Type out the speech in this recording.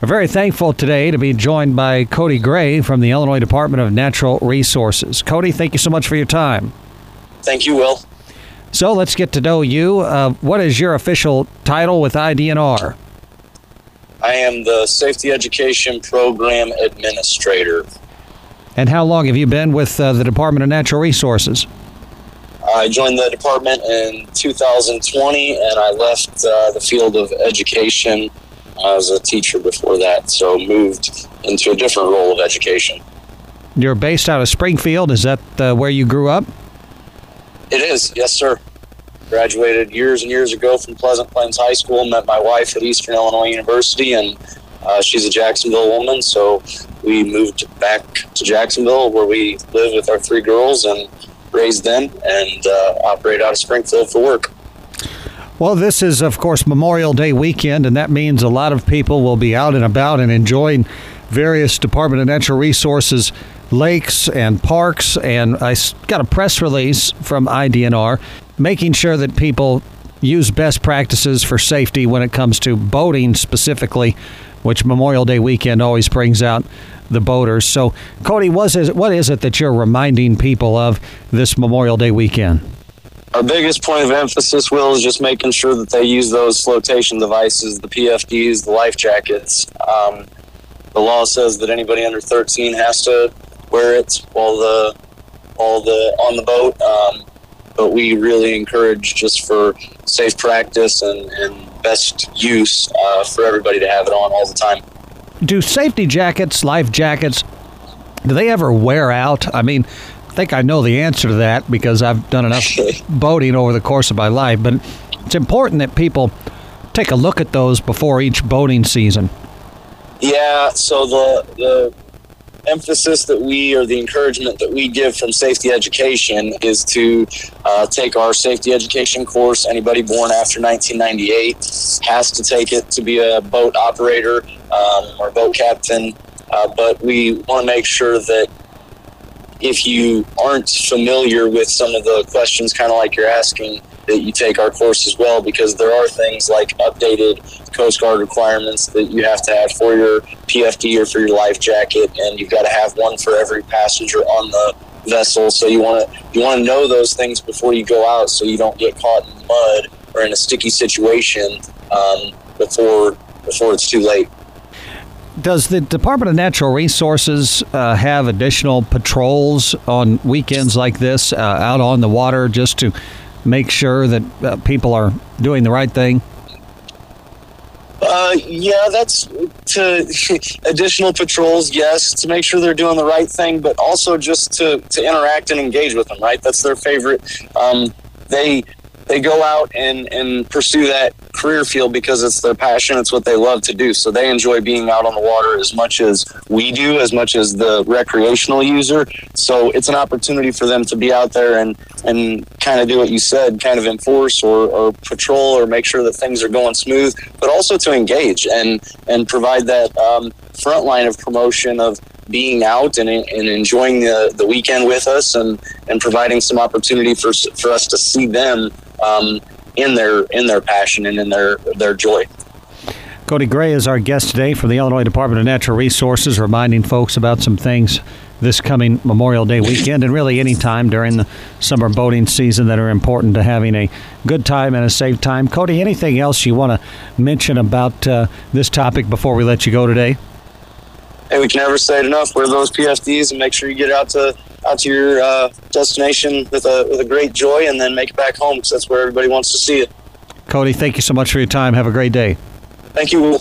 We're very thankful today to be joined by Cody Gray from the Illinois Department of Natural Resources. Cody, thank you so much for your time. Thank you, Will. So let's get to know you. Uh, what is your official title with IDNR? I am the Safety Education Program Administrator. And how long have you been with uh, the Department of Natural Resources? I joined the department in 2020 and I left uh, the field of education. I was a teacher before that, so moved into a different role of education. You're based out of Springfield. Is that uh, where you grew up? It is, yes, sir. Graduated years and years ago from Pleasant Plains High School. Met my wife at Eastern Illinois University, and uh, she's a Jacksonville woman. So we moved back to Jacksonville, where we live with our three girls and raised them, and uh, operate out of Springfield for work. Well, this is, of course, Memorial Day weekend, and that means a lot of people will be out and about and enjoying various Department of Natural Resources lakes and parks. And I got a press release from IDNR making sure that people use best practices for safety when it comes to boating specifically, which Memorial Day weekend always brings out the boaters. So, Cody, what is, it that you're reminding people of this Memorial Day weekend? Our biggest point of emphasis, Will, is just making sure that they use those flotation devices, the PFDs, the life jackets. Um, the law says that anybody under 13 has to wear it while the while the on the boat. Um, but we really encourage just for safe practice and, and best use uh, for everybody to have it on all the time. Do safety jackets, life jackets, do they ever wear out? I mean, think I know the answer to that because I've done enough boating over the course of my life, but it's important that people take a look at those before each boating season. Yeah, so the the emphasis that we or the encouragement that we give from safety education is to uh, take our safety education course. Anybody born after 1998 has to take it to be a boat operator um, or boat captain. Uh, but we want to make sure that if you aren't familiar with some of the questions, kind of like you're asking, that you take our course as well, because there are things like updated Coast Guard requirements that you have to have for your PFD or for your life jacket, and you've got to have one for every passenger on the vessel. So you want to you want to know those things before you go out, so you don't get caught in mud or in a sticky situation um, before before it's too late. Does the Department of Natural Resources uh, have additional patrols on weekends like this uh, out on the water just to make sure that uh, people are doing the right thing? Uh, yeah, that's to additional patrols. Yes, to make sure they're doing the right thing, but also just to to interact and engage with them. Right, that's their favorite. Um, they they go out and, and pursue that career field because it's their passion. It's what they love to do. So they enjoy being out on the water as much as we do, as much as the recreational user. So it's an opportunity for them to be out there and, and kind of do what you said, kind of enforce or, or patrol or make sure that things are going smooth, but also to engage and, and provide that um, front line of promotion of being out and, and enjoying the, the weekend with us and, and providing some opportunity for, for us to see them um, in their in their passion and in their their joy. Cody Gray is our guest today from the Illinois Department of Natural Resources, reminding folks about some things this coming Memorial Day weekend and really any time during the summer boating season that are important to having a good time and a safe time. Cody, anything else you want to mention about uh, this topic before we let you go today? Hey, we can never say it enough. Wear those PFDs and make sure you get out to out to your uh, destination with a with a great joy, and then make it back home because that's where everybody wants to see it. Cody, thank you so much for your time. Have a great day. Thank you.